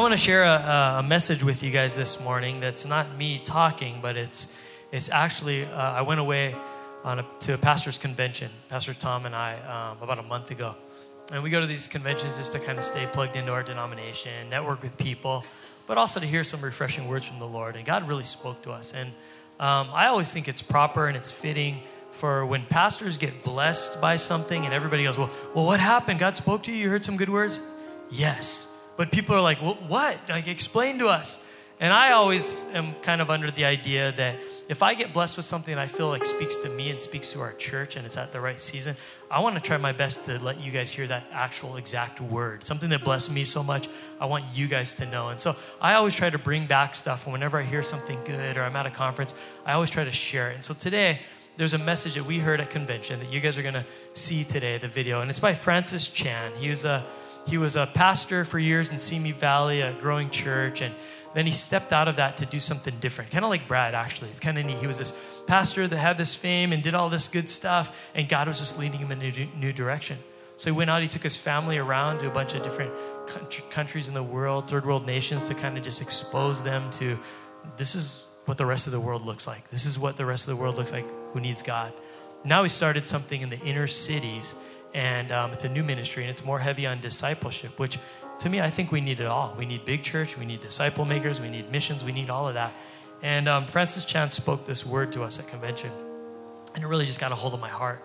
want to share a, a, message with you guys this morning that's not me talking, but it's, it's actually, uh, I went away on a, to a pastor's convention, Pastor Tom and I, um, about a month ago. And we go to these conventions just to kind of stay plugged into our denomination, network with people, but also to hear some refreshing words from the Lord. And God really spoke to us. And um, I always think it's proper and it's fitting for when pastors get blessed by something and everybody goes, Well, well what happened? God spoke to you? You heard some good words? Yes. But people are like, What? Like, explain to us. And I always am kind of under the idea that if I get blessed with something I feel like speaks to me and speaks to our church and it's at the right season, I want to try my best to let you guys hear that actual exact word. Something that blessed me so much, I want you guys to know. And so I always try to bring back stuff. And whenever I hear something good or I'm at a conference, I always try to share it. And so today, there's a message that we heard at convention that you guys are going to see today, the video. And it's by Francis Chan. He was a, he was a pastor for years in Simi Valley, a growing church. And then he stepped out of that to do something different, kind of like Brad, actually. It's kind of neat. He was this pastor that had this fame and did all this good stuff, and God was just leading him in a new, new direction. So he went out, he took his family around to a bunch of different countries in the world, third world nations, to kind of just expose them to this is what the rest of the world looks like. This is what the rest of the world looks like who needs God. Now he started something in the inner cities, and um, it's a new ministry, and it's more heavy on discipleship, which to me, I think we need it all. We need big church, we need disciple makers, we need missions, we need all of that. And um, Francis Chan spoke this word to us at convention, and it really just got a hold of my heart.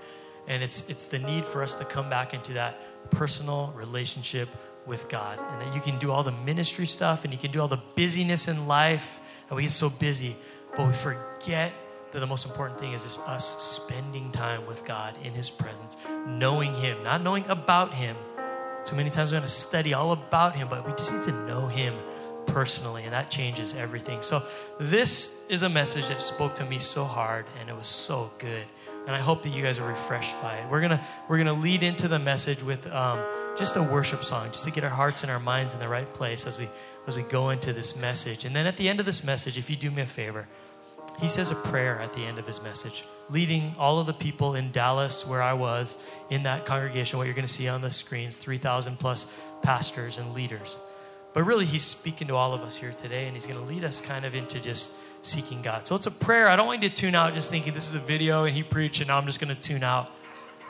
And it's it's the need for us to come back into that personal relationship with God, and that you can do all the ministry stuff, and you can do all the busyness in life, and we get so busy, but we forget that the most important thing is just us spending time with God in His presence, knowing Him, not knowing about Him, too many times we're going to study all about Him, but we just need to know Him personally, and that changes everything. So, this is a message that spoke to me so hard, and it was so good. And I hope that you guys are refreshed by it. We're gonna we're gonna lead into the message with um, just a worship song, just to get our hearts and our minds in the right place as we as we go into this message. And then at the end of this message, if you do me a favor, he says a prayer at the end of his message leading all of the people in Dallas, where I was, in that congregation. What you're going to see on the screens 3,000 plus pastors and leaders. But really, he's speaking to all of us here today, and he's going to lead us kind of into just seeking God. So it's a prayer. I don't want you to tune out just thinking this is a video and he preached, and now I'm just going to tune out.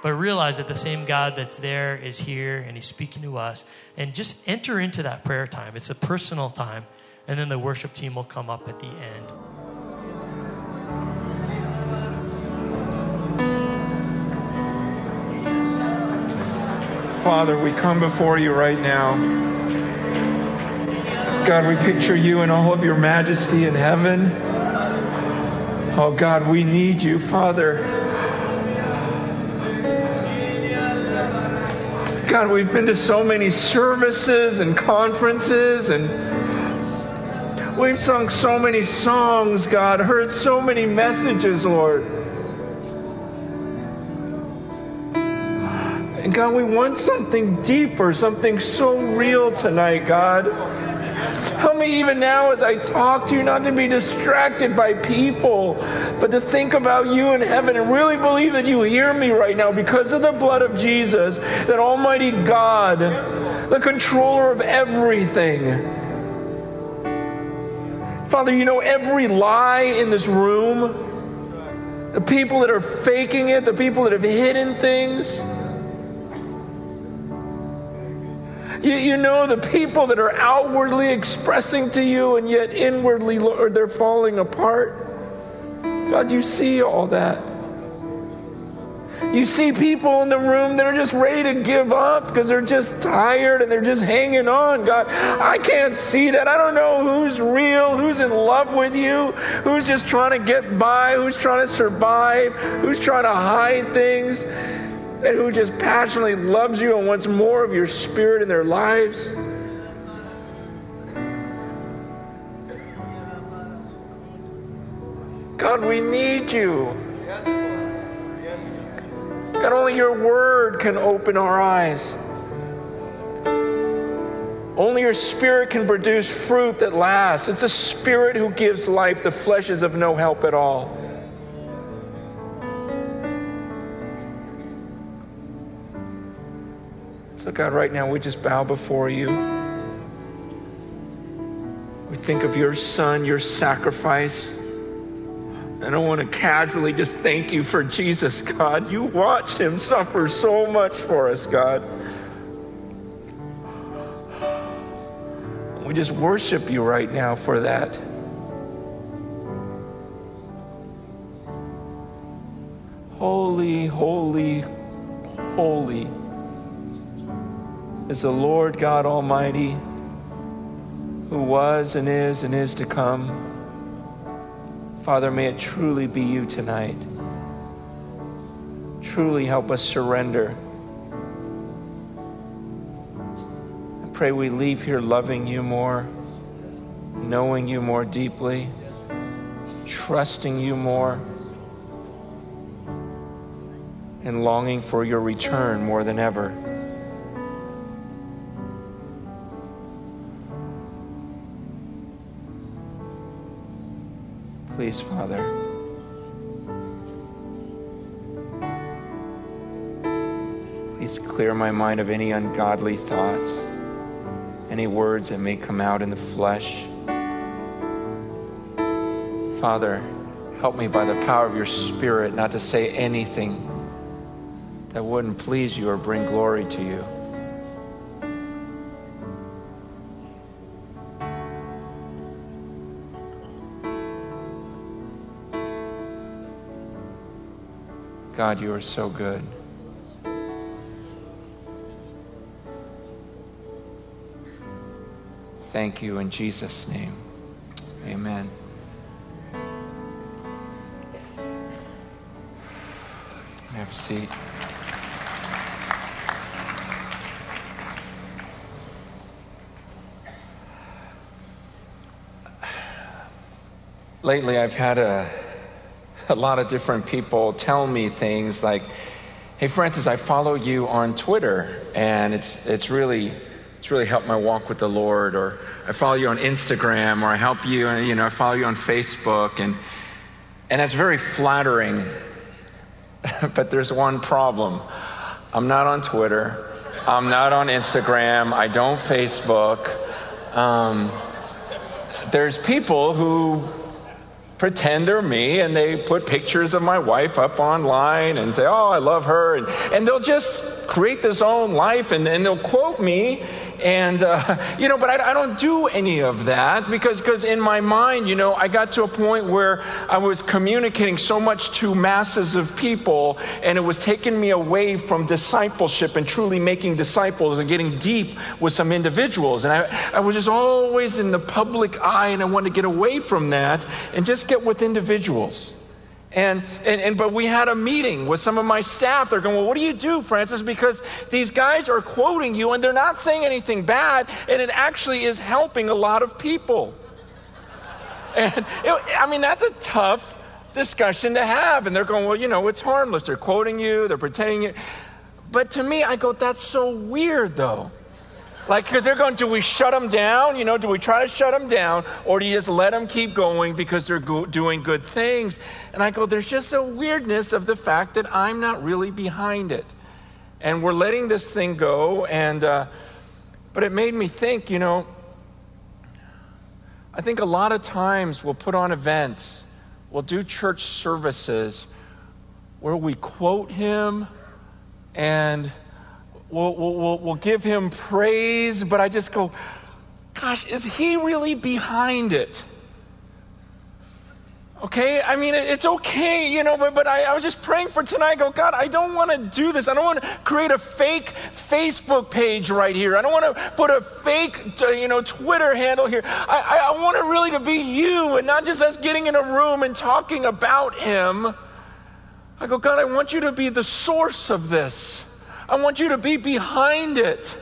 But realize that the same God that's there is here and he's speaking to us. And just enter into that prayer time. It's a personal time. And then the worship team will come up at the end. Father, we come before you right now. God, we picture you in all of your majesty in heaven. Oh, God, we need you, Father. God, we've been to so many services and conferences and we've sung so many songs, God, heard so many messages, Lord. God, we want something deeper, something so real tonight, God. Help me even now as I talk to you not to be distracted by people, but to think about you in heaven and really believe that you hear me right now because of the blood of Jesus, that Almighty God, the controller of everything, Father, you know every lie in this room, the people that are faking it, the people that have hidden things. You, you know the people that are outwardly expressing to you and yet inwardly, Lord, they're falling apart. God, you see all that. You see people in the room that are just ready to give up because they're just tired and they're just hanging on. God, I can't see that. I don't know who's real, who's in love with you, who's just trying to get by, who's trying to survive, who's trying to hide things and who just passionately loves you and wants more of your spirit in their lives. God, we need you. God, only your word can open our eyes. Only your spirit can produce fruit that lasts. It's a spirit who gives life. The flesh is of no help at all. So, God, right now we just bow before you. We think of your son, your sacrifice. I don't want to casually just thank you for Jesus, God. You watched him suffer so much for us, God. We just worship you right now for that. Holy, holy, holy is the Lord God Almighty, who was and is and is to come. Father, may it truly be you tonight. Truly help us surrender. I pray we leave here loving you more, knowing you more deeply, trusting you more and longing for your return more than ever. Please, Father. Please clear my mind of any ungodly thoughts, any words that may come out in the flesh. Father, help me by the power of your Spirit not to say anything that wouldn't please you or bring glory to you. God, you are so good. Thank you in Jesus' name. Amen. Have a seat. lately I've had a, a lot of different people tell me things like, hey, Francis, I follow you on Twitter, and it's, it's really it's really helped my walk with the Lord. Or I follow you on Instagram, or I help you, you know, I follow you on Facebook, and and that's very flattering. but there's one problem: I'm not on Twitter, I'm not on Instagram, I don't Facebook. Um, there's people who pretend they're me and they put pictures of my wife up online and say, oh, I love her. And, and they'll just create this own life and, and they'll quote me and, uh, you know, but I, I, don't do any of that because because in my mind, you know, I got to a point where I was communicating so much to masses of people and it was taking me away from discipleship and truly making disciples and getting deep with some individuals. And I, I was just always in the public eye and I wanted to get away from that and just get with individuals. And, and, and, but we had a meeting with some of my staff. They're going, Well, what do you do, Francis? Because these guys are quoting you and they're not saying anything bad, and it actually is helping a lot of people. And it, I mean, that's a tough discussion to have. And they're going, Well, you know, it's harmless. They're quoting you, they're pretending it. But to me, I go, That's so weird, though. Like, because they're going, do we shut them down? You know, do we try to shut them down? Or do you just let them keep going because they're go- doing good things? And I go, there's just a weirdness of the fact that I'm not really behind it. And we're letting this thing go. And, uh, but it made me think, you know, I think a lot of times we'll put on events, we'll do church services where we quote him and we'll, we'll, we'll give him praise, but I just go, gosh, is he really behind it? Okay, I mean, it's okay, you know, but, but I, I, was just praying for tonight. I go, God, I don't want to do this. I don't want to create a fake Facebook page right here. I don't want to put a fake, uh, you know, Twitter handle here. I, I, I want it really to be you and not just us getting in a room and talking about Him. I go, God, I want you to be the source of this. I want you to be behind it.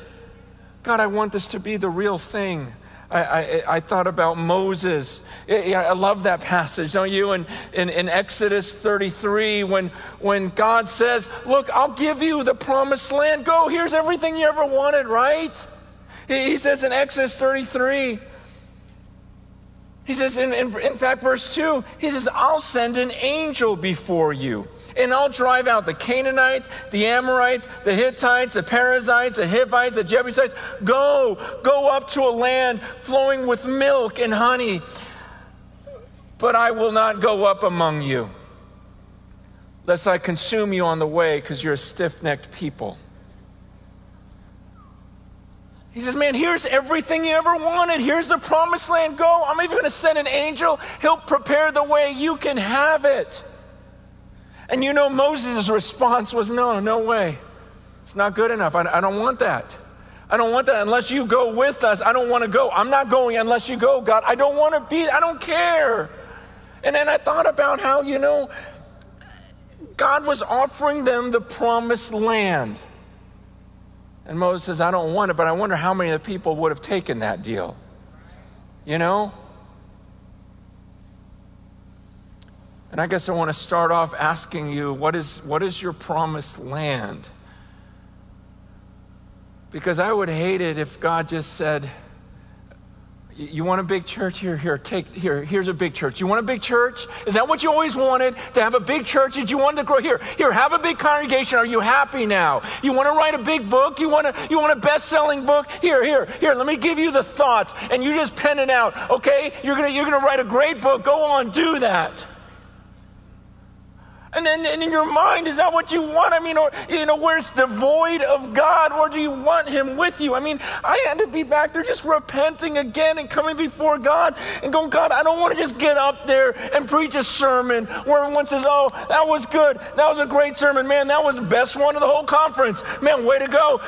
God, I want this to be the real thing. I, I, I, thought about Moses. I love that passage, don't you? In, in, in, Exodus 33, when, when God says, Look, I'll give you the promised land. Go, here's everything you ever wanted, right? He, he says in Exodus 33, He says, in, in, in, fact, verse 2, he says, I'll send an angel before you, and I'll drive out the Canaanites, the Amorites, the Hittites, the Perizzites, the Hivites, the Jebusites. Go, go up to a land flowing with milk and honey, but I will not go up among you, lest I consume you on the way, because you're a stiff necked people. He says, Man, here's everything you ever wanted. Here's the promised land. Go. I'm even going to send an angel. He'll prepare the way. You can have it. And you know, Moses' response was, No, no way. It's not good enough. I, I don't want that. I don't want that unless you go with us. I don't want to go. I'm not going unless you go, God. I don't want to be, I don't care. And then I thought about how, you know, God was offering them the promised land. And Moses says, I don't want it, but I wonder how many of the people would have taken that deal. You know? And I guess I want to start off asking you what is, what is your promised land? Because I would hate it if God just said, you want a big church? Here, here, take, here, here's a big church. You want a big church? Is that what you always wanted? To have a big church? Did you want to grow? Here, here, have a big congregation. Are you happy now? You want to write a big book? You want, to, you want a best selling book? Here, here, here, let me give you the thoughts and you just pen it out, okay? You're to you're to write a great book. Go on, do that. And then in your mind, is that what you want? I mean, or, you know, where's devoid of God, or do you want Him with you? I mean, I had to be back there just repenting again and coming before God and going, God, I don't want to just get up there and preach a sermon where everyone says, oh, that was good. That was a great sermon. Man, that was the best one of the whole conference. Man, way to go.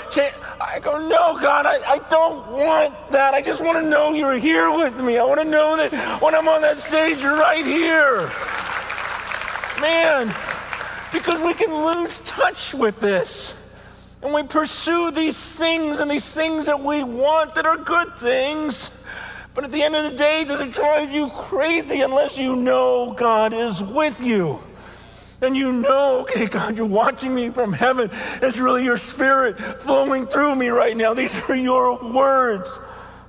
I go, no, God, I, I don't want that. I just want to know you're here with me. I want to know that when I'm on that stage, you're right here. Man, because we can lose touch with this. And we pursue these things and these things that we want that are good things. But at the end of the day, does it drive you crazy unless you know God is with you? And you know, okay, God, you're watching me from heaven. It's really your spirit flowing through me right now. These are your words.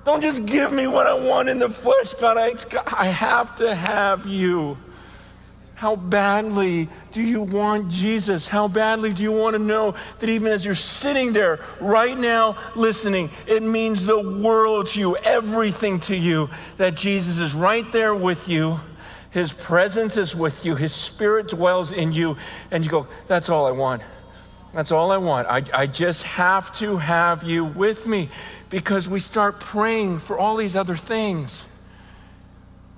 Don't just give me what I want in the flesh, God. I, I have to have you. How badly do you want Jesus? How badly do you want to know that even as you're sitting there right now listening, it means the world to you, everything to you, that Jesus is right there with you. His presence is with you, His Spirit dwells in you, and you go, That's all I want. That's all I want. I, I just have to have you with me because we start praying for all these other things.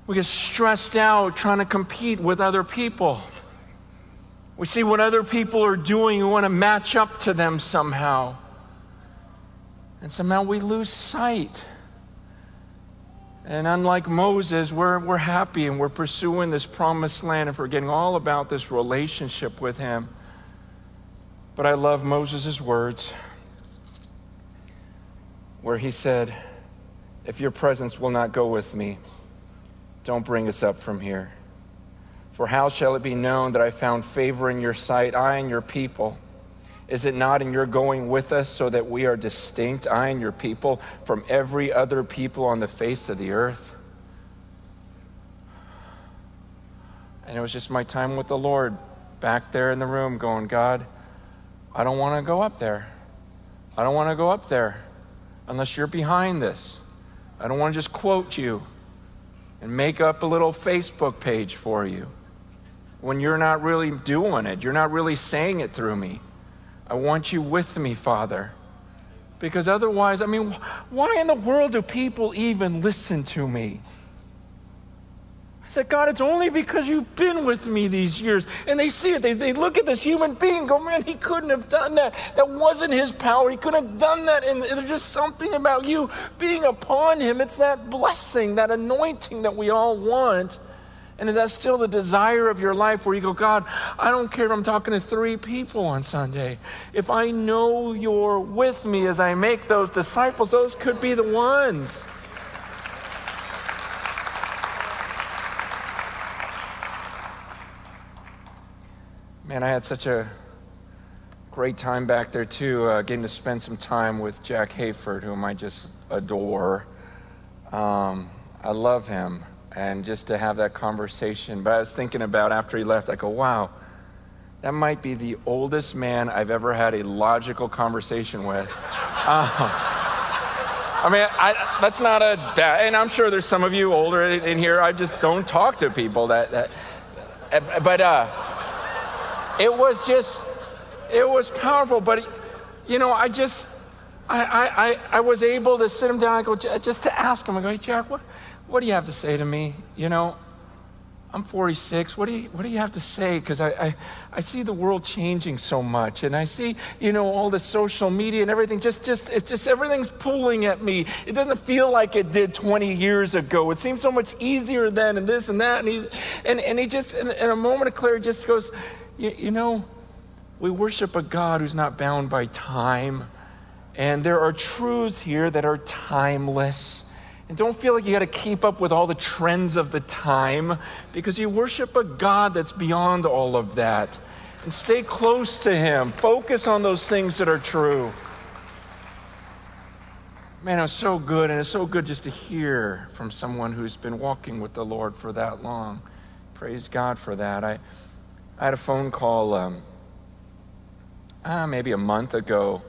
We get stressed out trying to compete with other people. We see what other people are doing. We want to match up to them somehow. And somehow we lose sight. And unlike Moses, we're, we're happy and we're pursuing this promised land and forgetting all about this relationship with him. But I love Moses' words where he said, If your presence will not go with me, don't bring us up from here. For how shall it be known that I found favor in your sight, I and your people? Is it not in your going with us so that we are distinct, I and your people, from every other people on the face of the earth? And it was just my time with the Lord back there in the room going, God, I don't want to go up there. I don't want to go up there unless you're behind this. I don't want to just quote you and make up a little Facebook page for you when you're not really doing it. You're not really saying it through me. I want you with me, Father. Because otherwise, I mean, why in the world do people even listen to me? I said, God, it's only because you've been with me these years. And they see it. They, they look at this human being go, man, he couldn't have done that. That wasn't his power. He couldn't have done that. And there's just something about you being upon him. It's that blessing, that anointing that we all want. And is that still the desire of your life where you go, God, I don't care if I'm talking to three people on Sunday. If I know you're with me as I make those disciples, those could be the ones. Man, I had such a great time back there, too, uh, getting to spend some time with Jack Hayford, whom I just adore. Um, I love him. and just to have that conversation. But I was thinking about after he left, I go, wow, that might be the oldest man I've ever had a logical conversation with. Uh, I mean, I, that's not a bad, and I'm sure there's some of you older in here. I just don't talk to people that, that but uh, it was just, it was powerful. But, you know, I just, I, I, I was able to sit him down. I go, just to ask him, I go, hey, Jack, what, what do you have to say to me? You know, I'm 46. What do you, what do you have to say? Because I, I, I see the world changing so much. And I see, you know, all the social media and everything. Just, just, it's just everything's pulling at me. It doesn't feel like it did 20 years ago. It seems so much easier then and this and that. And, he's, and, and he just, in, in a moment of clarity, just goes, you know, we worship a God who's not bound by time. And there are truths here that are timeless. And don't feel like you got to keep up with all the trends of the time because you worship a God that's beyond all of that. And stay close to Him. Focus on those things that are true. Man, it's so good, and it's so good just to hear from someone who's been walking with the Lord for that long. Praise God for that. I, I had a phone call um, uh, maybe a month ago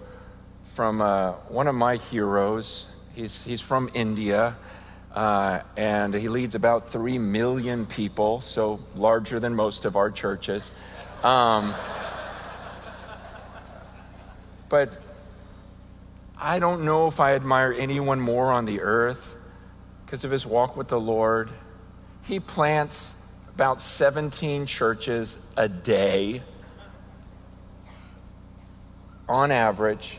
from uh, one of my heroes. He's, he's from India, uh, and he leads about 3 million people, so larger than most of our churches. Um, but I don't know if I admire anyone more on the earth because of his walk with the Lord. He plants about 17 churches a day on average.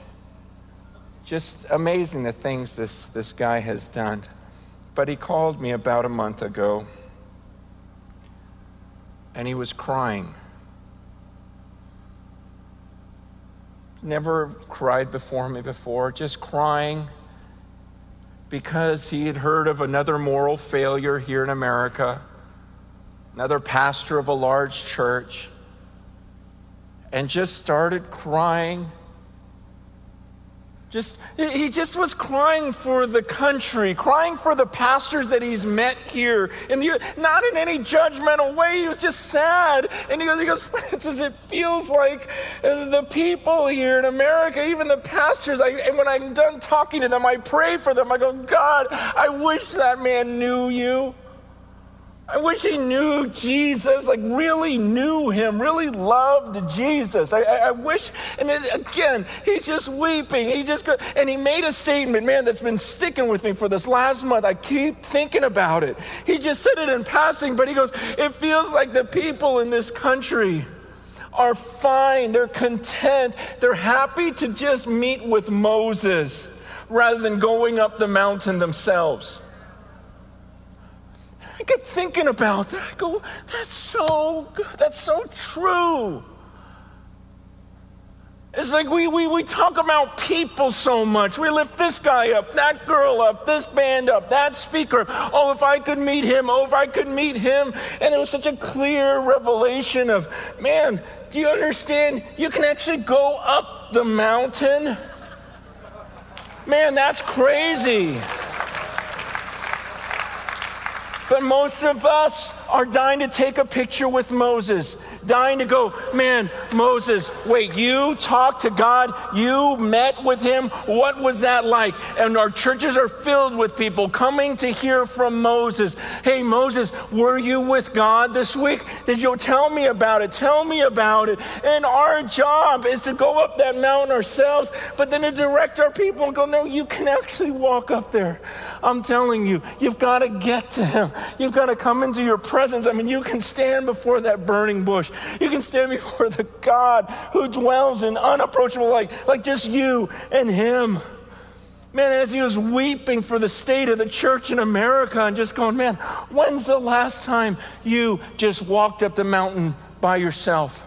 Just amazing the things this, this guy has done. But he called me about a month ago and he was crying. Never cried before me before, just crying because he had heard of another moral failure here in America, another pastor of a large church, and just started crying just, he just was crying for the country, crying for the pastors that he's met here. In the, not in any judgmental way. He was just sad. And he goes, he goes, Francis, it feels like uh, the people here in America, even the pastors, I, and when I'm done talking to them, I pray for them. I go, God, I wish that man knew you. I wish he knew Jesus, like really knew him, really loved Jesus. I, I, I wish, and then again, he's just weeping. He just, and he made a statement, man, that's been sticking with me for this last month. I keep thinking about it. He just said it in passing, but he goes, it feels like the people in this country are fine, they're content, they're happy to just meet with Moses rather than going up the mountain themselves. I kept thinking about that. I go, that's so good. That's so true. It's like we, we, we talk about people so much. We lift this guy up, that girl up, this band up, that speaker. Oh, if I could meet him. Oh, if I could meet him. And it was such a clear revelation of, man, do you understand? You can actually go up the mountain. Man, that's crazy. But most of us are dying to take a picture with Moses dying to go, man, Moses, wait, you talked to God, you met with him. What was that like? And our churches are filled with people coming to hear from Moses. Hey, Moses, were you with God this week? Did you tell me about it? Tell me about it. And our job is to go up that mountain ourselves, but then to direct our people and go, no, you can actually walk up there. I'm telling you, you've got to get to him. You've got to come into your presence. I mean, you can stand before that burning bush. You can stand before the God who dwells in unapproachable light, like just you and Him. Man, as he was weeping for the state of the church in America and just going, man, when's the last time you just walked up the mountain by yourself?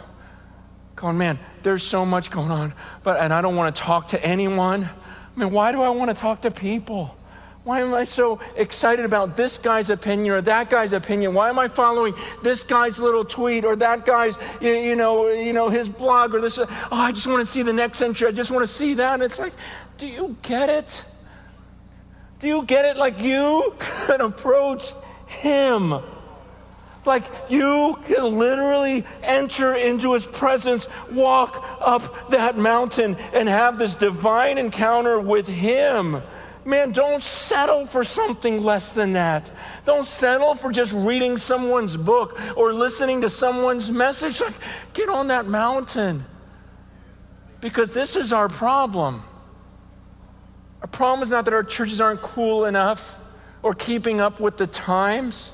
Going, man, there's so much going on, but and I don't want to talk to anyone. I mean, why do I want to talk to people? Why am I so excited about this guy's opinion or that guy's opinion? Why am I following this guy's little tweet or that guy's, you know, you know, his blog or this? Oh, I just want to see the next entry. I just want to see that. And it's like, do you get it? Do you get it? Like you can approach Him. Like you can literally enter into his presence, walk up that mountain, and have this divine encounter with him. Man, don't settle for something less than that. Don't settle for just reading someone's book or listening to someone's message. Like, get on that mountain. Because this is our problem. Our problem is not that our churches aren't cool enough or keeping up with the times.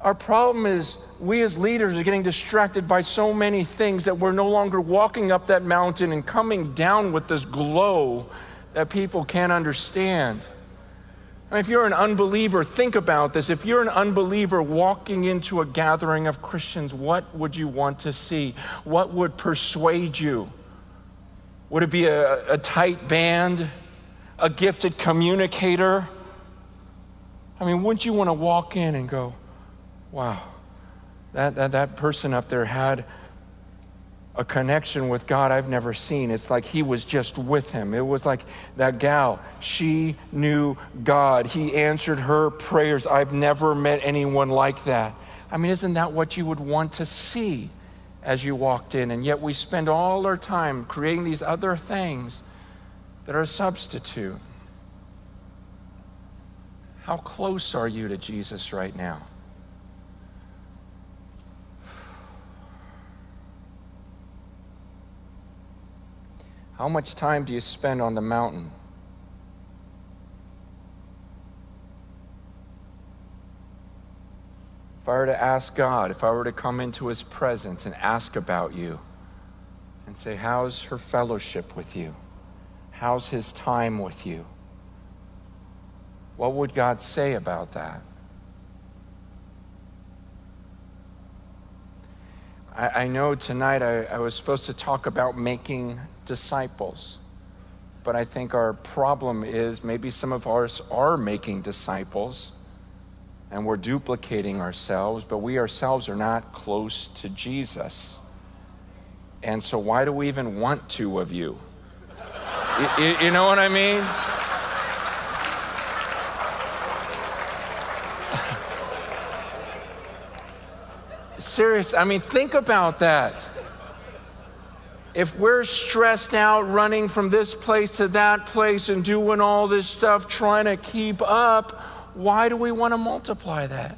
Our problem is we as leaders are getting distracted by so many things that we're no longer walking up that mountain and coming down with this glow that people can't understand. And if you're an unbeliever, think about this. If you're an unbeliever walking into a gathering of Christians, what would you want to see? What would persuade you? Would it be a, a tight band? A gifted communicator? I mean, wouldn't you want to walk in and go, wow, that, that, that person up there had a connection with God I've never seen. It's like he was just with him. It was like that gal, she knew God. He answered her prayers. I've never met anyone like that. I mean, isn't that what you would want to see as you walked in? And yet we spend all our time creating these other things that are a substitute. How close are you to Jesus right now? How much time do you spend on the mountain? If I were to ask God, if I were to come into his presence and ask about you and say, How's her fellowship with you? How's his time with you? What would God say about that? I, know tonight I, I was supposed to talk about making disciples. But I think our problem is maybe some of us are making disciples and we're duplicating ourselves, but we ourselves are not close to Jesus. And so, why do we even want two of you? you, you know what I mean? Serious, I mean, think about that if we're stressed out running from this place to that place and doing all this stuff trying to keep up, why do we want to multiply that?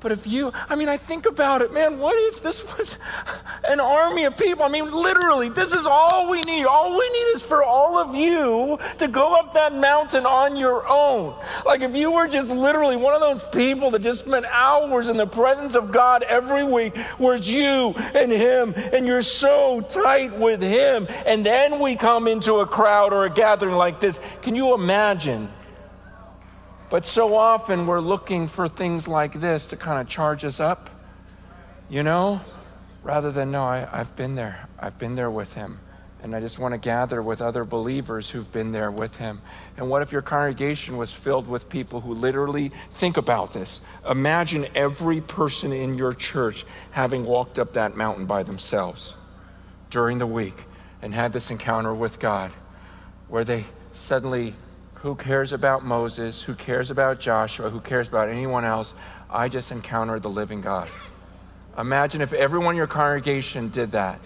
But if you, I mean, I think about it, man, what if this was an army of people? I mean, literally, this is all we need. All we need is for all of you to go up that mountain on your own. Like if you were just literally one of those people that just spent hours in the presence of God every week, where it's you and Him, and you're so tight with Him, and then we come into a crowd or a gathering like this. Can you imagine? But so often we're looking for things like this to kind of charge us up, you know, rather than, no, I, I've been there. I've been there with him. And I just want to gather with other believers who've been there with him. And what if your congregation was filled with people who literally think about this? Imagine every person in your church having walked up that mountain by themselves during the week and had this encounter with God where they suddenly who cares about Moses? Who cares about Joshua? Who cares about anyone else? I just encountered the living God. Imagine if everyone in your congregation did that.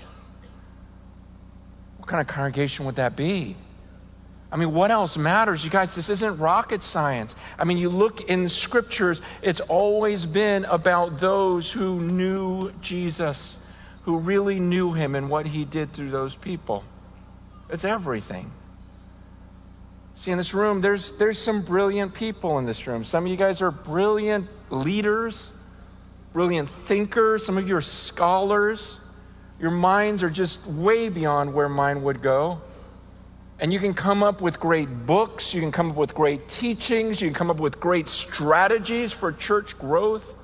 What kind of congregation would that be? I mean, what else matters? You guys, this isn't rocket science. I mean, you look in scriptures, it's always been about those who knew Jesus, who really knew him and what he did through those people. It's everything. See, in this room, there's, there's some brilliant people in this room. Some of you guys are brilliant leaders, brilliant thinkers. Some of you are scholars. Your minds are just way beyond where mine would go. And you can come up with great books, you can come up with great teachings, you can come up with great strategies for church growth.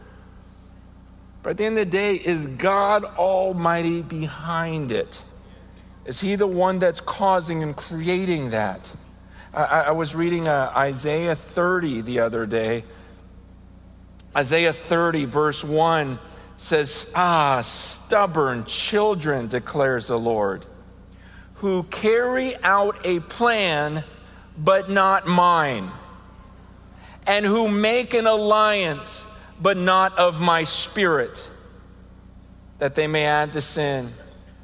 But at the end of the day, is God Almighty behind it? Is He the one that's causing and creating that? I, I was reading uh, Isaiah 30 the other day. Isaiah 30, verse 1 says, Ah, stubborn children, declares the Lord, who carry out a plan, but not mine, and who make an alliance, but not of my spirit, that they may add to sin,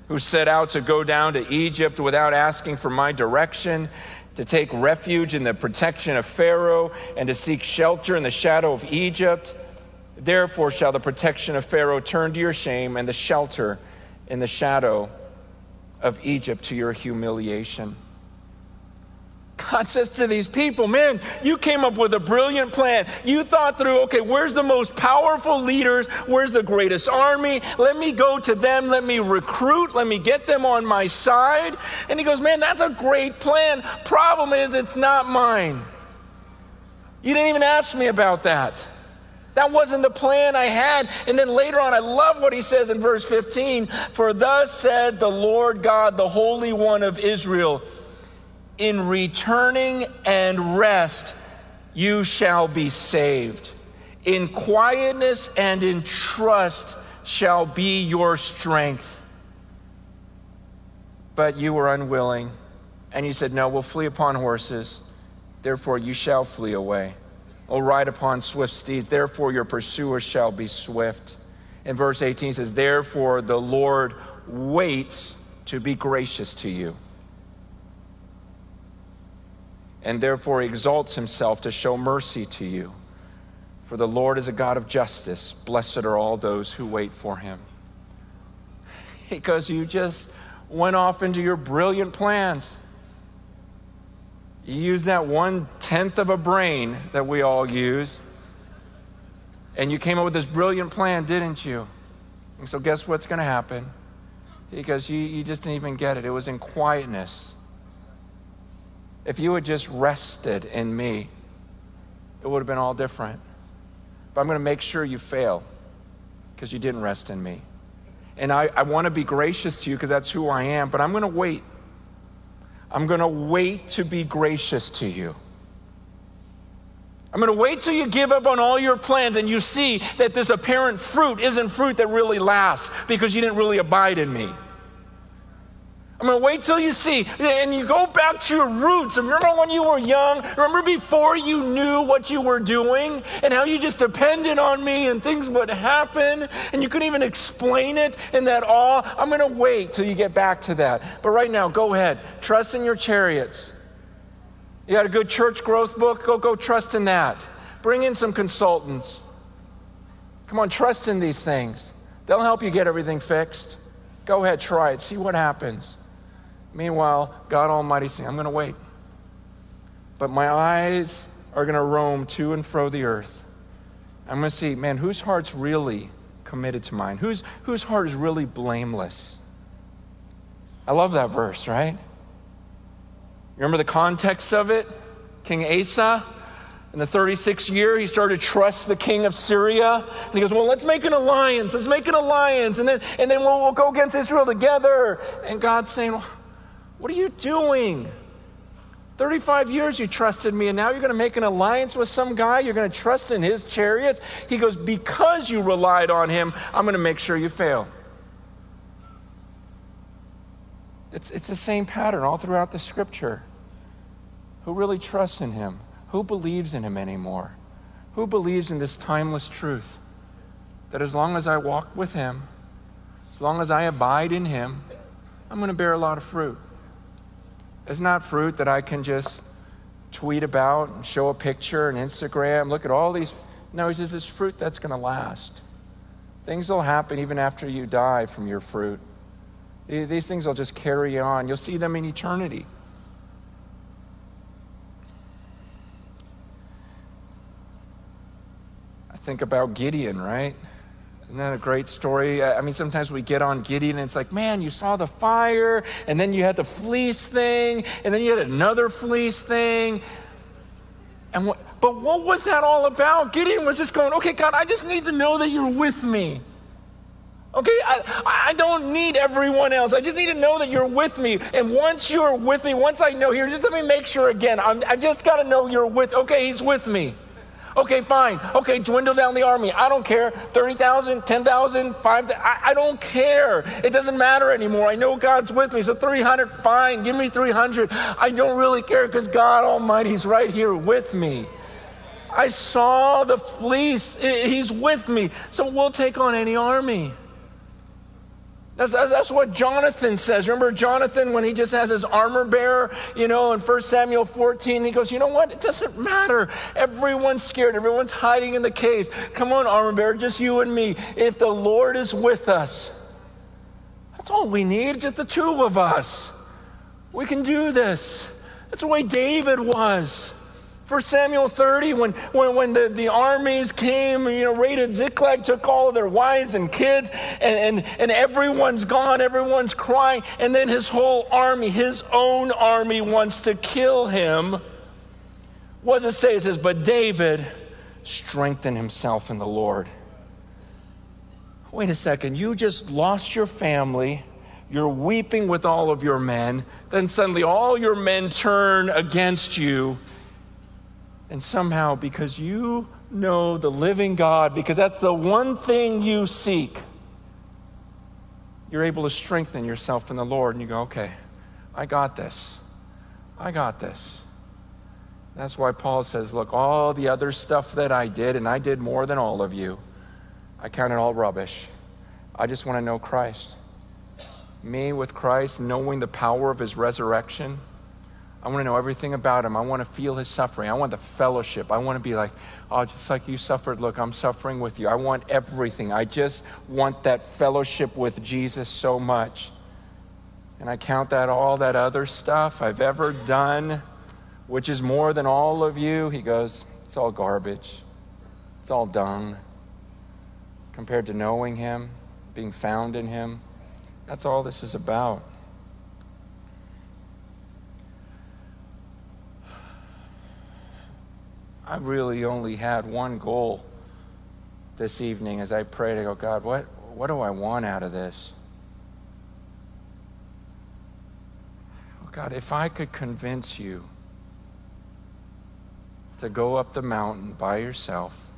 who set out to go down to Egypt without asking for my direction, to take refuge in the protection of Pharaoh, and to seek shelter in the shadow of Egypt. Therefore shall the protection of Pharaoh turn to your shame, and the shelter in the shadow of Egypt to your humiliation. God says to these people, man, you came up with a brilliant plan. You thought through, okay, where's the most powerful leaders? Where's the greatest army? Let me go to them. Let me recruit. Let me get them on my side. And he goes, man, that's a great plan. Problem is, it's not mine. You didn't even ask me about that. That wasn't the plan I had. And then later on, I love what he says in verse 15 For thus said the Lord God, the Holy One of Israel, in returning and rest you shall be saved. In quietness and in trust shall be your strength. But you were unwilling, and you said, No, we'll flee upon horses. Therefore, you shall flee away. Or ride upon swift steeds. Therefore, your pursuers shall be swift. In verse 18 says, Therefore, the Lord waits to be gracious to you and therefore exalts himself to show mercy to you. For the Lord is a God of justice. Blessed are all those who wait for him. Because you just went off into your brilliant plans. You use that one tenth of a brain that we all use. And you came up with this brilliant plan, didn't you? And so, guess what's going to happen? Because you, you just didn't even get it. It was in quietness if you had just rested in me, it would have been all different. But I'm going to make sure you fail because you didn't rest in me. And I, I want to be gracious to you because that's who I am, but I'm going to wait. I'm going to wait to be gracious to you. I'm going to wait till you give up on all your plans and you see that this apparent fruit isn't fruit that really lasts because you didn't really abide in me. I'm going to wait till you see. And you go back to your roots. Remember when you were young? Remember before you knew what you were doing and how you just depended on me and things would happen and you couldn't even explain it in that awe? I'm going to wait till you get back to that. But right now, go ahead. Trust in your chariots. You got a good church growth book? Go, go trust in that. Bring in some consultants. Come on, trust in these things. They'll help you get everything fixed. Go ahead, try it. See what happens. Meanwhile, God Almighty saying, I'm going to wait. But my eyes are going to roam to and fro the earth. I'm going to see, man, whose heart's really committed to mine? Whose, whose heart is really blameless? I love that verse, right? Remember the context of it? King Asa, in the 36th year, he started to trust the king of Syria. And he goes, Well, let's make an alliance. Let's make an alliance. And then, and then we'll, we'll go against Israel together. And God's saying, well, what are you doing? 35 years you trusted me, and now you're going to make an alliance with some guy? You're going to trust in his chariots? He goes, Because you relied on him, I'm going to make sure you fail. It's, it's the same pattern all throughout the scripture. Who really trusts in him? Who believes in him anymore? Who believes in this timeless truth that as long as I walk with him, as long as I abide in him, I'm going to bear a lot of fruit? It's not fruit that I can just tweet about and show a picture and Instagram. Look at all these. No, he says it's fruit that's going to last. Things will happen even after you die from your fruit. These things will just carry on. You'll see them in eternity. I think about Gideon, right? Isn't that a great story? I mean, sometimes we get on Gideon and it's like, man, you saw the fire, and then you had the fleece thing, and then you had another fleece thing. And what, but what was that all about? Gideon was just going, okay, God, I just need to know that you're with me. Okay, I, I don't need everyone else. I just need to know that you're with me. And once you're with me, once I know here, just let me make sure again. I'm, I just got to know you're with. Okay, he's with me. Okay, fine. Okay, dwindle down the army. I don't care. 30,000, 10,000, 5,000. I, I don't care. It doesn't matter anymore. I know God's with me. So 300, fine. Give me 300. I don't really care because God Almighty's right here with me. I saw the fleece. He's with me. So we'll take on any army. That's, that's, that's, what Jonathan says. Remember Jonathan when he just has his armor bearer, you know, in 1 Samuel 14, he goes, You know what? It doesn't matter. Everyone's scared. Everyone's hiding in the caves. Come on, armor bearer, just you and me. If the Lord is with us, that's all we need, just the two of us. We can do this. That's the way David was. For Samuel 30, when, when, when the, the armies came, you know, raided Ziklag, took all of their wives and kids, and, and, and everyone's gone, everyone's crying, and then his whole army, his own army, wants to kill him. What does it say? It says, But David strengthened himself in the Lord. Wait a second, you just lost your family. You're weeping with all of your men. Then suddenly all your men turn against you and somehow, because you know the living God, because that's the one thing you seek, you're able to strengthen yourself in the Lord. And you go, okay, I got this. I got this. That's why Paul says, look, all the other stuff that I did, and I did more than all of you, I count it all rubbish. I just want to know Christ. Me with Christ, knowing the power of his resurrection I want to know everything about him. I want to feel his suffering. I want the fellowship. I want to be like, oh, just like you suffered, look, I'm suffering with you. I want everything. I just want that fellowship with Jesus so much. And I count that all that other stuff I've ever done, which is more than all of you. He goes, it's all garbage. It's all dung compared to knowing him, being found in him. That's all this is about. I really only had one goal this evening as I prayed. I go, God, what, what do I want out of this? Oh, God, if I could convince you to go up the mountain by yourself,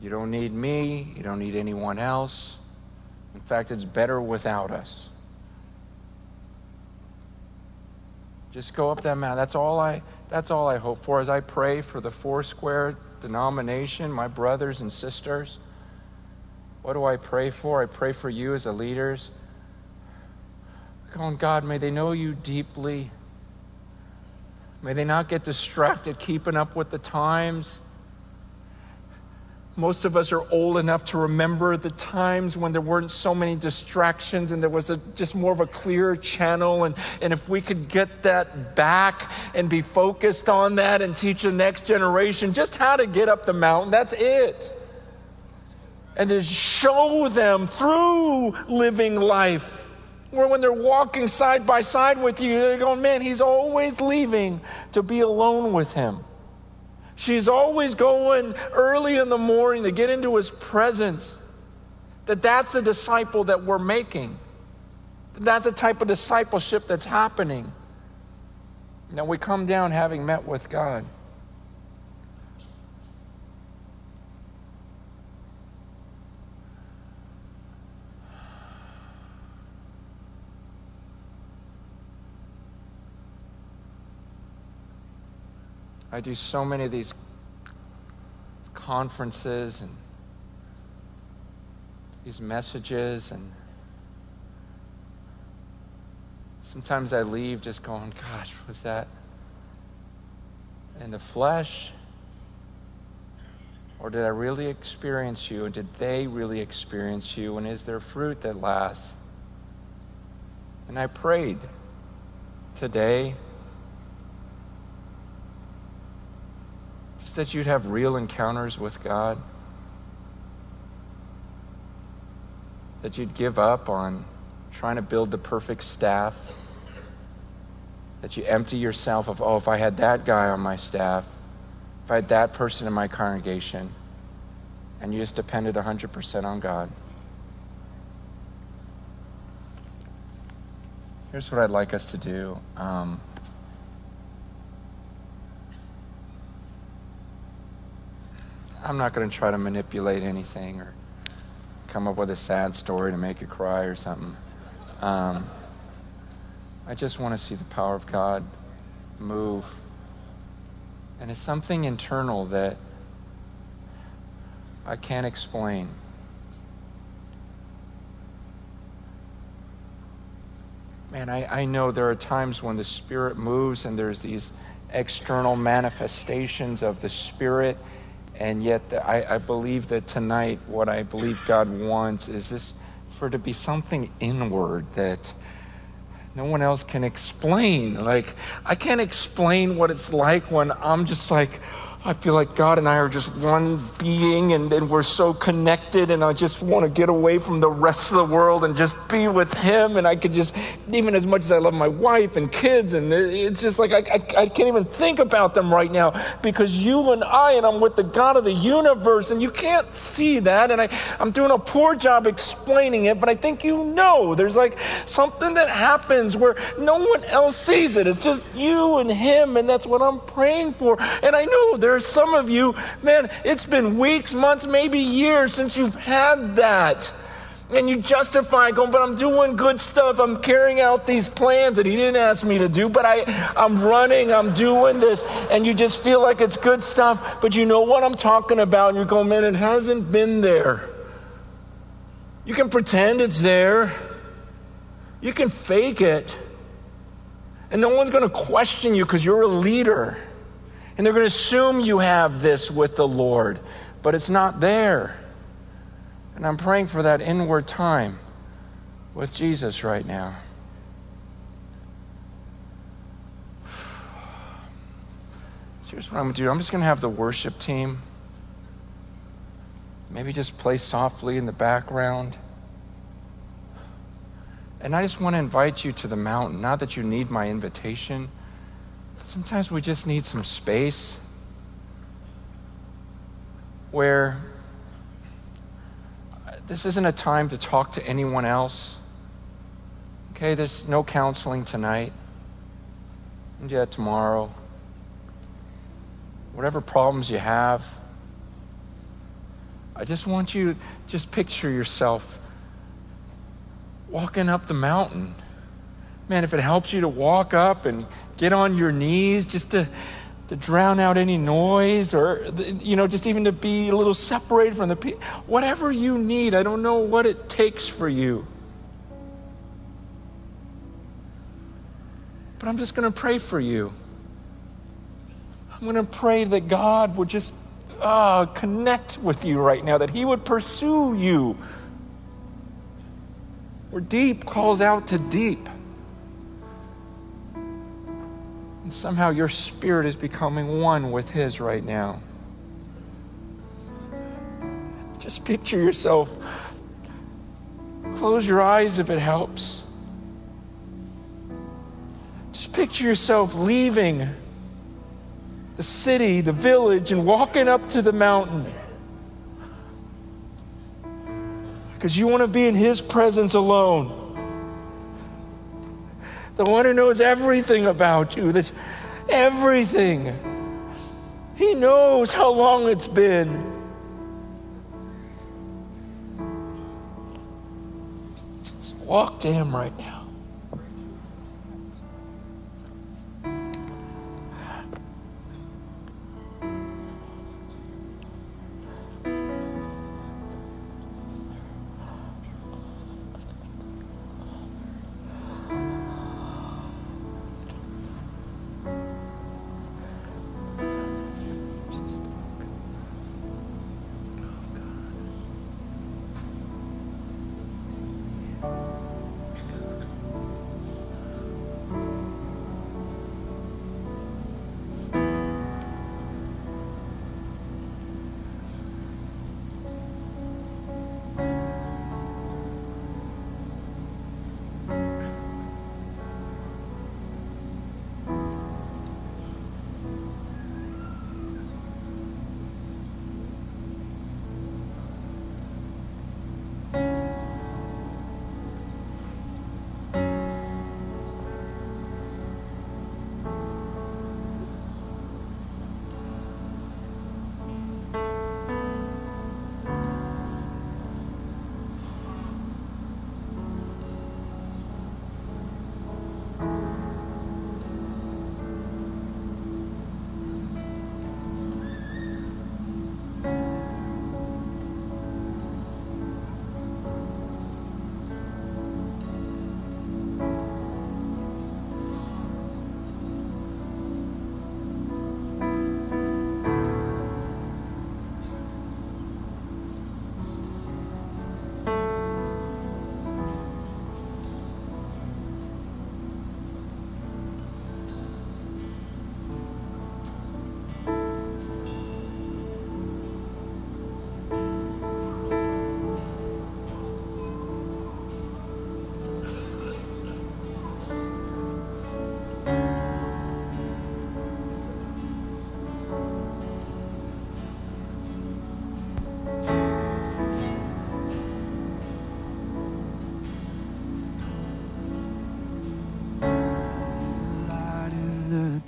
you don't need me, you don't need anyone else. In fact, it's better without us. Just go up that mountain. That's all I that's all I hope for as I pray for the Foursquare denomination, my brothers and sisters. What do I pray for? I pray for you as a leaders. Going, God, may they know you deeply. May they not get distracted keeping up with the times. Most of us are old enough to remember the times when there weren't so many distractions and there was a, just more of a clear channel. And, and if we could get that back and be focused on that and teach the next generation just how to get up the mountain, that's it. And to show them through living life. Where when they're walking side by side with you, they're going, man, he's always leaving to be alone with him. She's always going early in the morning to get into his presence. That that's a disciple that we're making. That's a type of discipleship that's happening. Now we come down having met with God. I do so many of these conferences and these messages and sometimes I leave just going, gosh, was that in the flesh? Or did I really experience you? And did they really experience you? And is there fruit that lasts? And I prayed today that you'd have real encounters with God. That you'd give up on trying to build the perfect staff. That you empty yourself of, oh, if I had that guy on my staff, if I had that person in my congregation, and you just depended 100% on God. Here's what I'd like us to do. Um, I'm not going to try to manipulate anything or come up with a sad story to make you cry or something. Um, I just want to see the power of God move. And it's something internal that I can't explain. Man, I, I know there are times when the Spirit moves and there's these external manifestations of the Spirit. And yet, I, I believe that tonight, what I believe God wants is this for to be something inward that no one else can explain. Like, I can't explain what it's like when I'm just like, I feel like God and I are just one being and, and we're so connected, and I just want to get away from the rest of the world and just be with Him. And I could just, even as much as I love my wife and kids, and it's just like I, I, I can't even think about them right now because you and I, and I'm with the God of the universe, and you can't see that. And I, I'm doing a poor job explaining it, but I think you know there's like something that happens where no one else sees it. It's just you and Him, and that's what I'm praying for. And I know there there's some of you, man, it's been weeks, months, maybe years since you've had that. And you justify going, but I'm doing good stuff. I'm carrying out these plans that he didn't ask me to do, but I, I'm running, I'm doing this. And you just feel like it's good stuff, but you know what I'm talking about. And you're going, man, it hasn't been there. You can pretend it's there, you can fake it. And no one's going to question you because you're a leader. And they're going to assume you have this with the Lord, but it's not there. And I'm praying for that inward time with Jesus right now. So here's what I'm going to do I'm just going to have the worship team maybe just play softly in the background. And I just want to invite you to the mountain. Not that you need my invitation. Sometimes we just need some space where uh, this isn't a time to talk to anyone else. Okay, there's no counseling tonight. And yet tomorrow. Whatever problems you have, I just want you to just picture yourself walking up the mountain. Man, if it helps you to walk up and get on your knees just to, to drown out any noise or, you know, just even to be a little separated from the people. Whatever you need, I don't know what it takes for you. But I'm just going to pray for you. I'm going to pray that God would just uh, connect with you right now, that He would pursue you. Where deep calls out to deep. And somehow your spirit is becoming one with His right now. Just picture yourself. Close your eyes if it helps. Just picture yourself leaving the city, the village, and walking up to the mountain. Because you want to be in His presence alone the one who knows everything about you, that everything. He knows how long it's been. Just walk to him right now.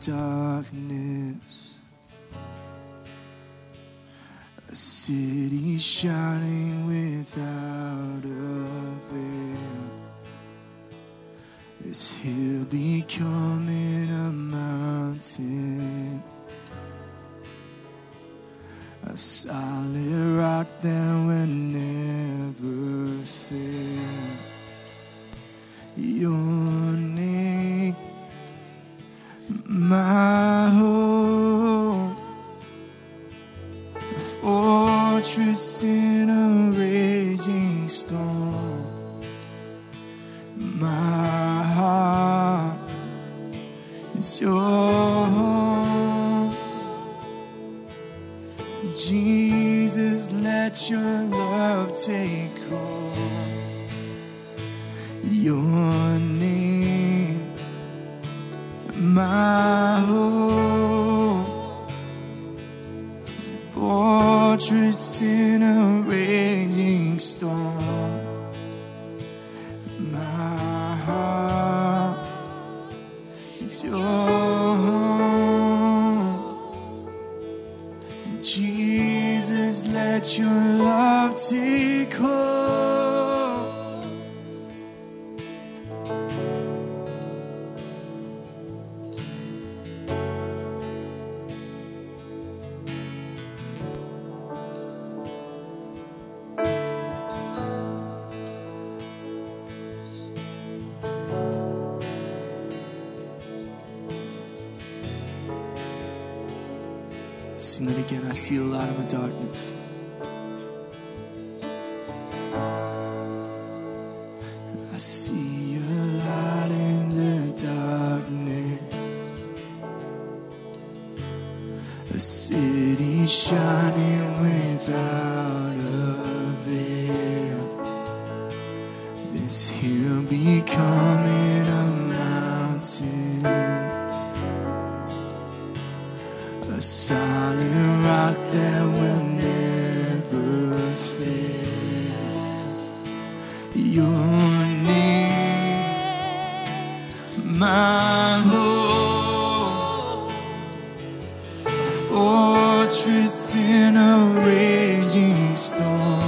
Darkness. A city shining without a veil. This hill becoming a mountain. A solid rock that will love take hold. Your name, my hope, fortress in a raging storm. My heart is your let your love take hold. Fortress in a raging storm.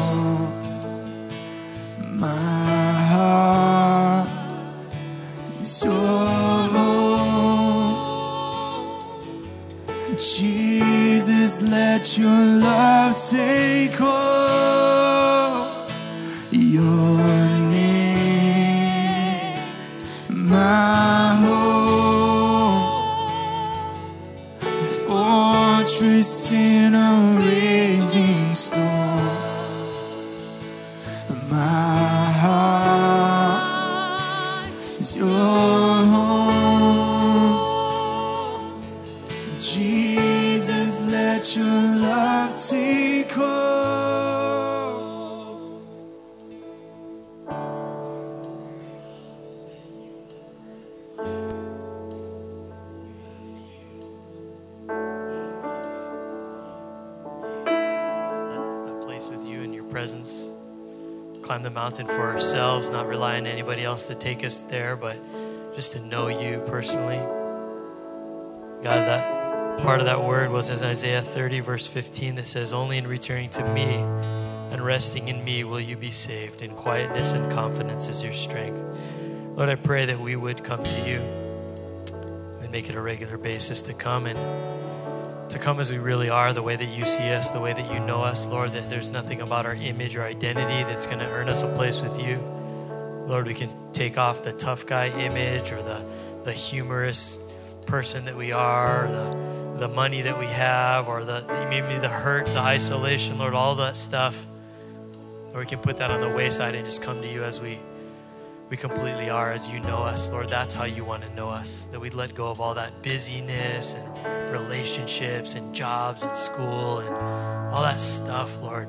Anybody else to take us there, but just to know you personally. God, that part of that word was in Isaiah 30, verse 15, that says, Only in returning to me and resting in me will you be saved. In quietness and confidence is your strength. Lord, I pray that we would come to you and make it a regular basis to come and to come as we really are, the way that you see us, the way that you know us, Lord, that there's nothing about our image or identity that's going to earn us a place with you. Lord, we can take off the tough guy image or the, the humorous person that we are, the, the money that we have, or the maybe the hurt, the isolation, Lord, all that stuff. Or we can put that on the wayside and just come to you as we we completely are as you know us. Lord, that's how you want to know us. That we'd let go of all that busyness and relationships and jobs and school and all that stuff, Lord.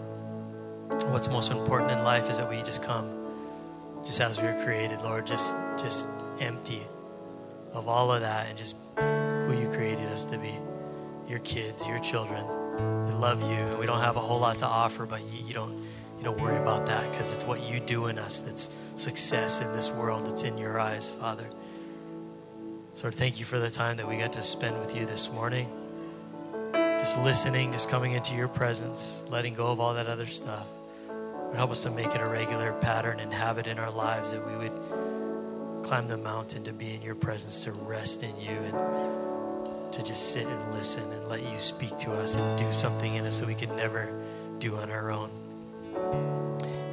What's most important in life is that we just come just as we were created, Lord, just just empty of all of that and just who you created us to be. Your kids, your children. We love you and we don't have a whole lot to offer, but you, you don't you don't worry about that because it's what you do in us that's success in this world. that's in your eyes, Father. So Lord, thank you for the time that we got to spend with you this morning. Just listening, just coming into your presence, letting go of all that other stuff. Help us to make it a regular pattern and habit in our lives that we would climb the mountain to be in your presence, to rest in you, and to just sit and listen and let you speak to us and do something in us that we could never do on our own.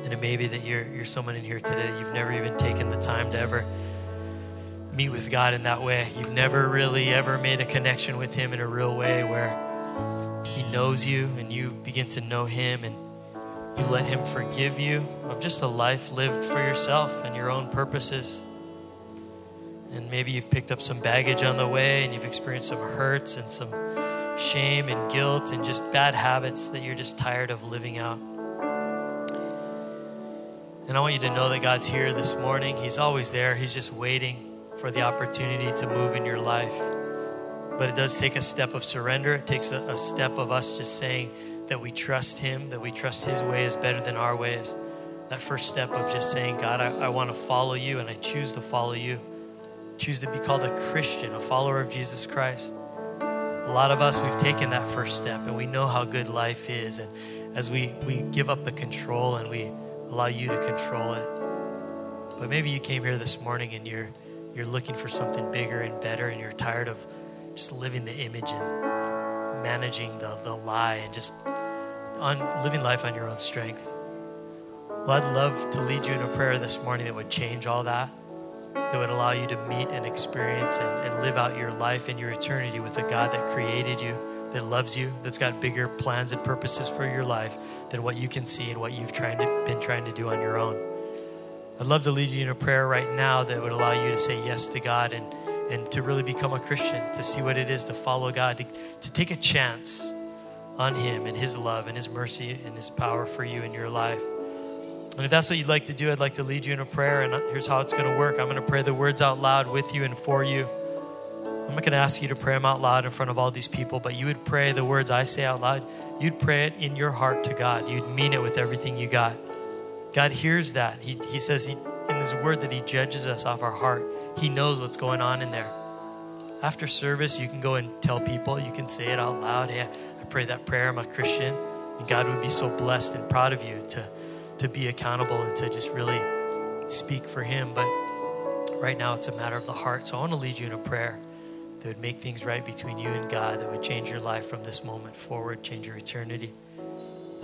And it may be that you're, you're someone in here today you've never even taken the time to ever meet with God in that way. You've never really ever made a connection with Him in a real way where He knows you and you begin to know Him and you let Him forgive you of just a life lived for yourself and your own purposes. And maybe you've picked up some baggage on the way and you've experienced some hurts and some shame and guilt and just bad habits that you're just tired of living out. And I want you to know that God's here this morning. He's always there, He's just waiting for the opportunity to move in your life. But it does take a step of surrender. It takes a, a, step of us just saying that we trust Him, that we trust His way is better than our ways. That first step of just saying, God, I, I want to follow you and I choose to follow you. Choose to be called a Christian, a follower of Jesus Christ. A lot of us, we've taken that first step and we know how good life is. And as we, we give up the control and we allow you to control it. But maybe you came here this morning and you're you're looking for something bigger and better and you're tired of just living the image and managing the, the lie and just on living life on your own strength. Well, I'd love to lead you in a prayer this morning that would change all that, that would allow you to meet and experience and, and live out your life and your eternity with a God that created you, that loves you, that's got bigger plans and purposes for your life than what you can see and what you've trying to, been trying to do on your own. I'd love to lead you in a prayer right now that would allow you to say yes to God and, and to really become a Christian, to see what it is to follow God, to, to take a chance on Him and His love and His mercy and His power for you in your life. And if that's what you'd like to do, I'd like to lead you in a prayer. And here's how it's going to work I'm going to pray the words out loud with you and for you. I'm not going to ask you to pray them out loud in front of all these people, but you would pray the words I say out loud. You'd pray it in your heart to God. You'd mean it with everything you got. God hears that. He, he says he, in His Word that He judges us off our heart. He knows what's going on in there. After service, you can go and tell people, you can say it out loud. Hey, pray that prayer. I'm a Christian. And God would be so blessed and proud of you to, to be accountable and to just really speak for Him. But right now, it's a matter of the heart. So I want to lead you in a prayer that would make things right between you and God, that would change your life from this moment forward, change your eternity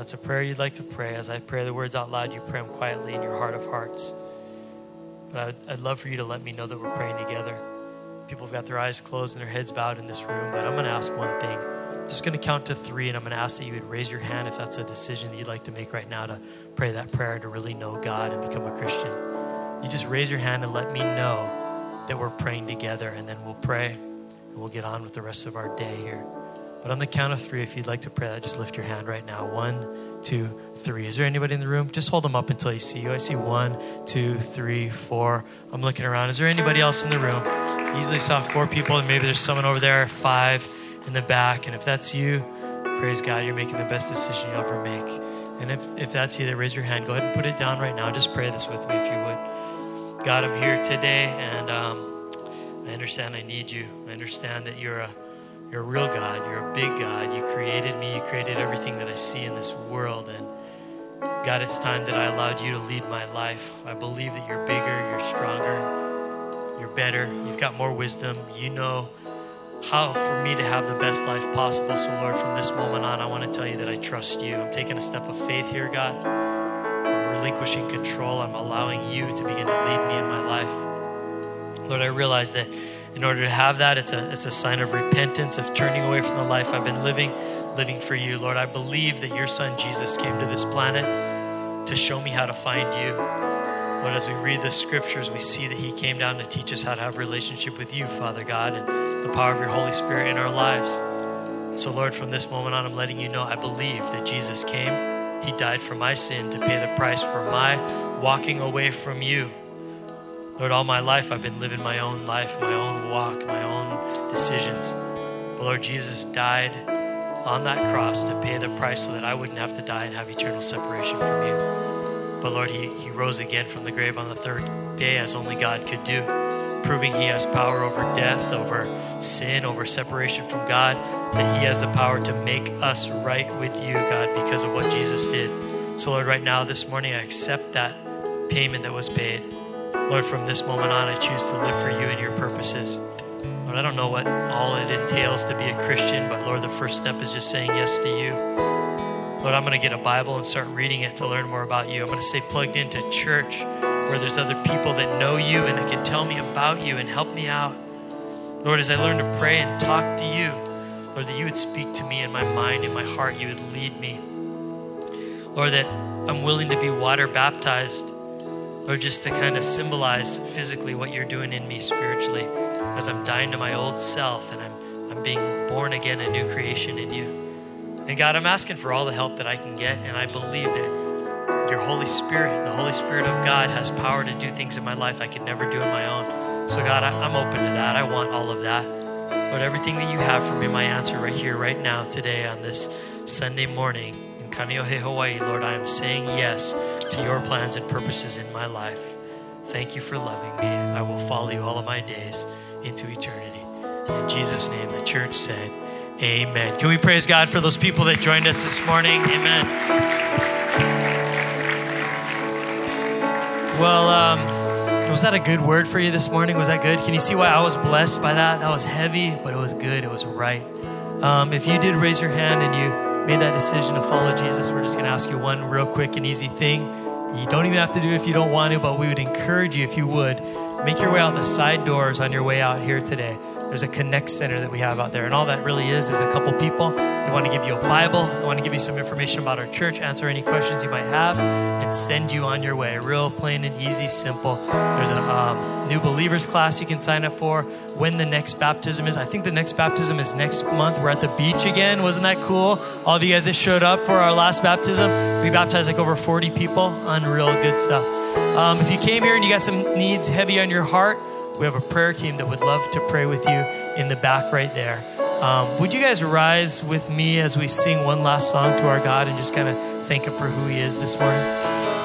that's a prayer you'd like to pray, as I pray the words out loud, you pray them quietly in your heart of hearts. But I'd, I'd love for you to let me know that we're praying together. People have got their eyes closed and their heads bowed in this room, but I'm going to ask one thing. Just going to count to three, and I'm going to ask that you would raise your hand if that's a decision that you'd like to make right now to pray that prayer to really know God and become a Christian. You just raise your hand and let me know that we're praying together, and then we'll pray and we'll get on with the rest of our day here. But on the count of three, if you'd like to pray that, just lift your hand right now. One, two, three. Is there anybody in the room? Just hold them up until I see you. I see one, two, three, four. I'm looking around. Is there anybody else in the room? Usually saw four people, and maybe there's someone over there, five in the back. And if that's you, praise God, you're making the best decision you'll ever make. And if, if that's you, then raise your hand. Go ahead and put it down right now. Just pray this with me if you would. God, I'm here today, and um, I understand I need you. I understand that you're a you're a real God. You're a big God. You created me. You created everything that I see in this world. And God, it's time that I allowed you to lead my life. I believe that you're bigger, you're stronger, you're better, you've got more wisdom. You know how for me to have the best life possible. So, Lord, from this moment on, I want to tell you that I trust you. I'm taking a step of faith here, God. I'm relinquishing control. I'm allowing you to begin to lead me in my life. Lord, I realize that in order to have that, it's a, it's a sign of repentance, of turning away from the life I've been living, living for you. Lord, I believe that your son Jesus came to this planet to show me how to find you. Lord, as we read the scriptures, we see that he came down to teach us how to have relationship with you, Father God, and the power of your Holy Spirit in our lives. So, Lord, from this moment on, I'm letting you know I believe that Jesus came. He died for my sin to pay the price for my walking away from you. Lord, all my life I've been living my own life, my own walk, my own decisions. But Lord Jesus died on that cross to pay the price so that I wouldn't have to die and have eternal separation from you. But Lord, He, he rose again from the grave on the third day as only God could do. proving He has power over death, over sin, over separation from God, that He has the power to make us right with you, God, because of what Jesus did. So, Lord, right now, this morning, I accept that payment that was paid. Lord, from this moment on, I choose to live for you and your purposes. Lord, I don't know what all it entails to be a Christian, but Lord, the first step is just saying yes to you. Lord, I'm going to get a Bible and start reading it to learn more about you. I'm going to stay plugged into church where there's other people that know you and that can tell me about you and help me out. Lord, as I learn to pray and talk to you, Lord, that you would speak to me in my mind, in my heart, you would lead me. Lord, that I'm willing to be water baptized, Lord, just to kind of symbolize physically what you're doing in me spiritually as I'm dying to my old self and I'm, I'm being born again, a new creation in you. And God, I'm asking for all the help that I can get, and I believe that your Holy Spirit, the Holy Spirit of God, has power to do things in my life I could never do on my own. So, God, I, I'm open to that. I want all of that. Lord, everything that you have for me, my answer right here, right now, today, on this Sunday morning in Kaneohe, Hawaii, Lord, I am saying yes to your plans and purposes in my life. Thank you for loving me. I will follow you all of my days into eternity. In Jesus' name, the church said, Amen. Can we praise God for those people that joined us this morning? Amen. Well, um, was that a good word for you this morning? Was that good? Can you see why I was blessed by that? That was heavy, but it was good. It was right. Um, if you did raise your hand and you made that decision to follow Jesus, we're just going to ask you one real quick and easy thing. You don't even have to do it if you don't want to, but we would encourage you, if you would, make your way out the side doors on your way out here today. There's a Connect Center that we have out there. And all that really is is a couple people. Want to give you a Bible, I want to give you some information about our church, answer any questions you might have, and send you on your way. Real plain and easy, simple. There's a um, new believers class you can sign up for. When the next baptism is, I think the next baptism is next month. We're at the beach again. Wasn't that cool? All of you guys that showed up for our last baptism, we baptized like over 40 people. Unreal good stuff. Um, if you came here and you got some needs heavy on your heart, we have a prayer team that would love to pray with you in the back right there. Um, would you guys rise with me as we sing one last song to our God and just kind of thank Him for who He is this morning?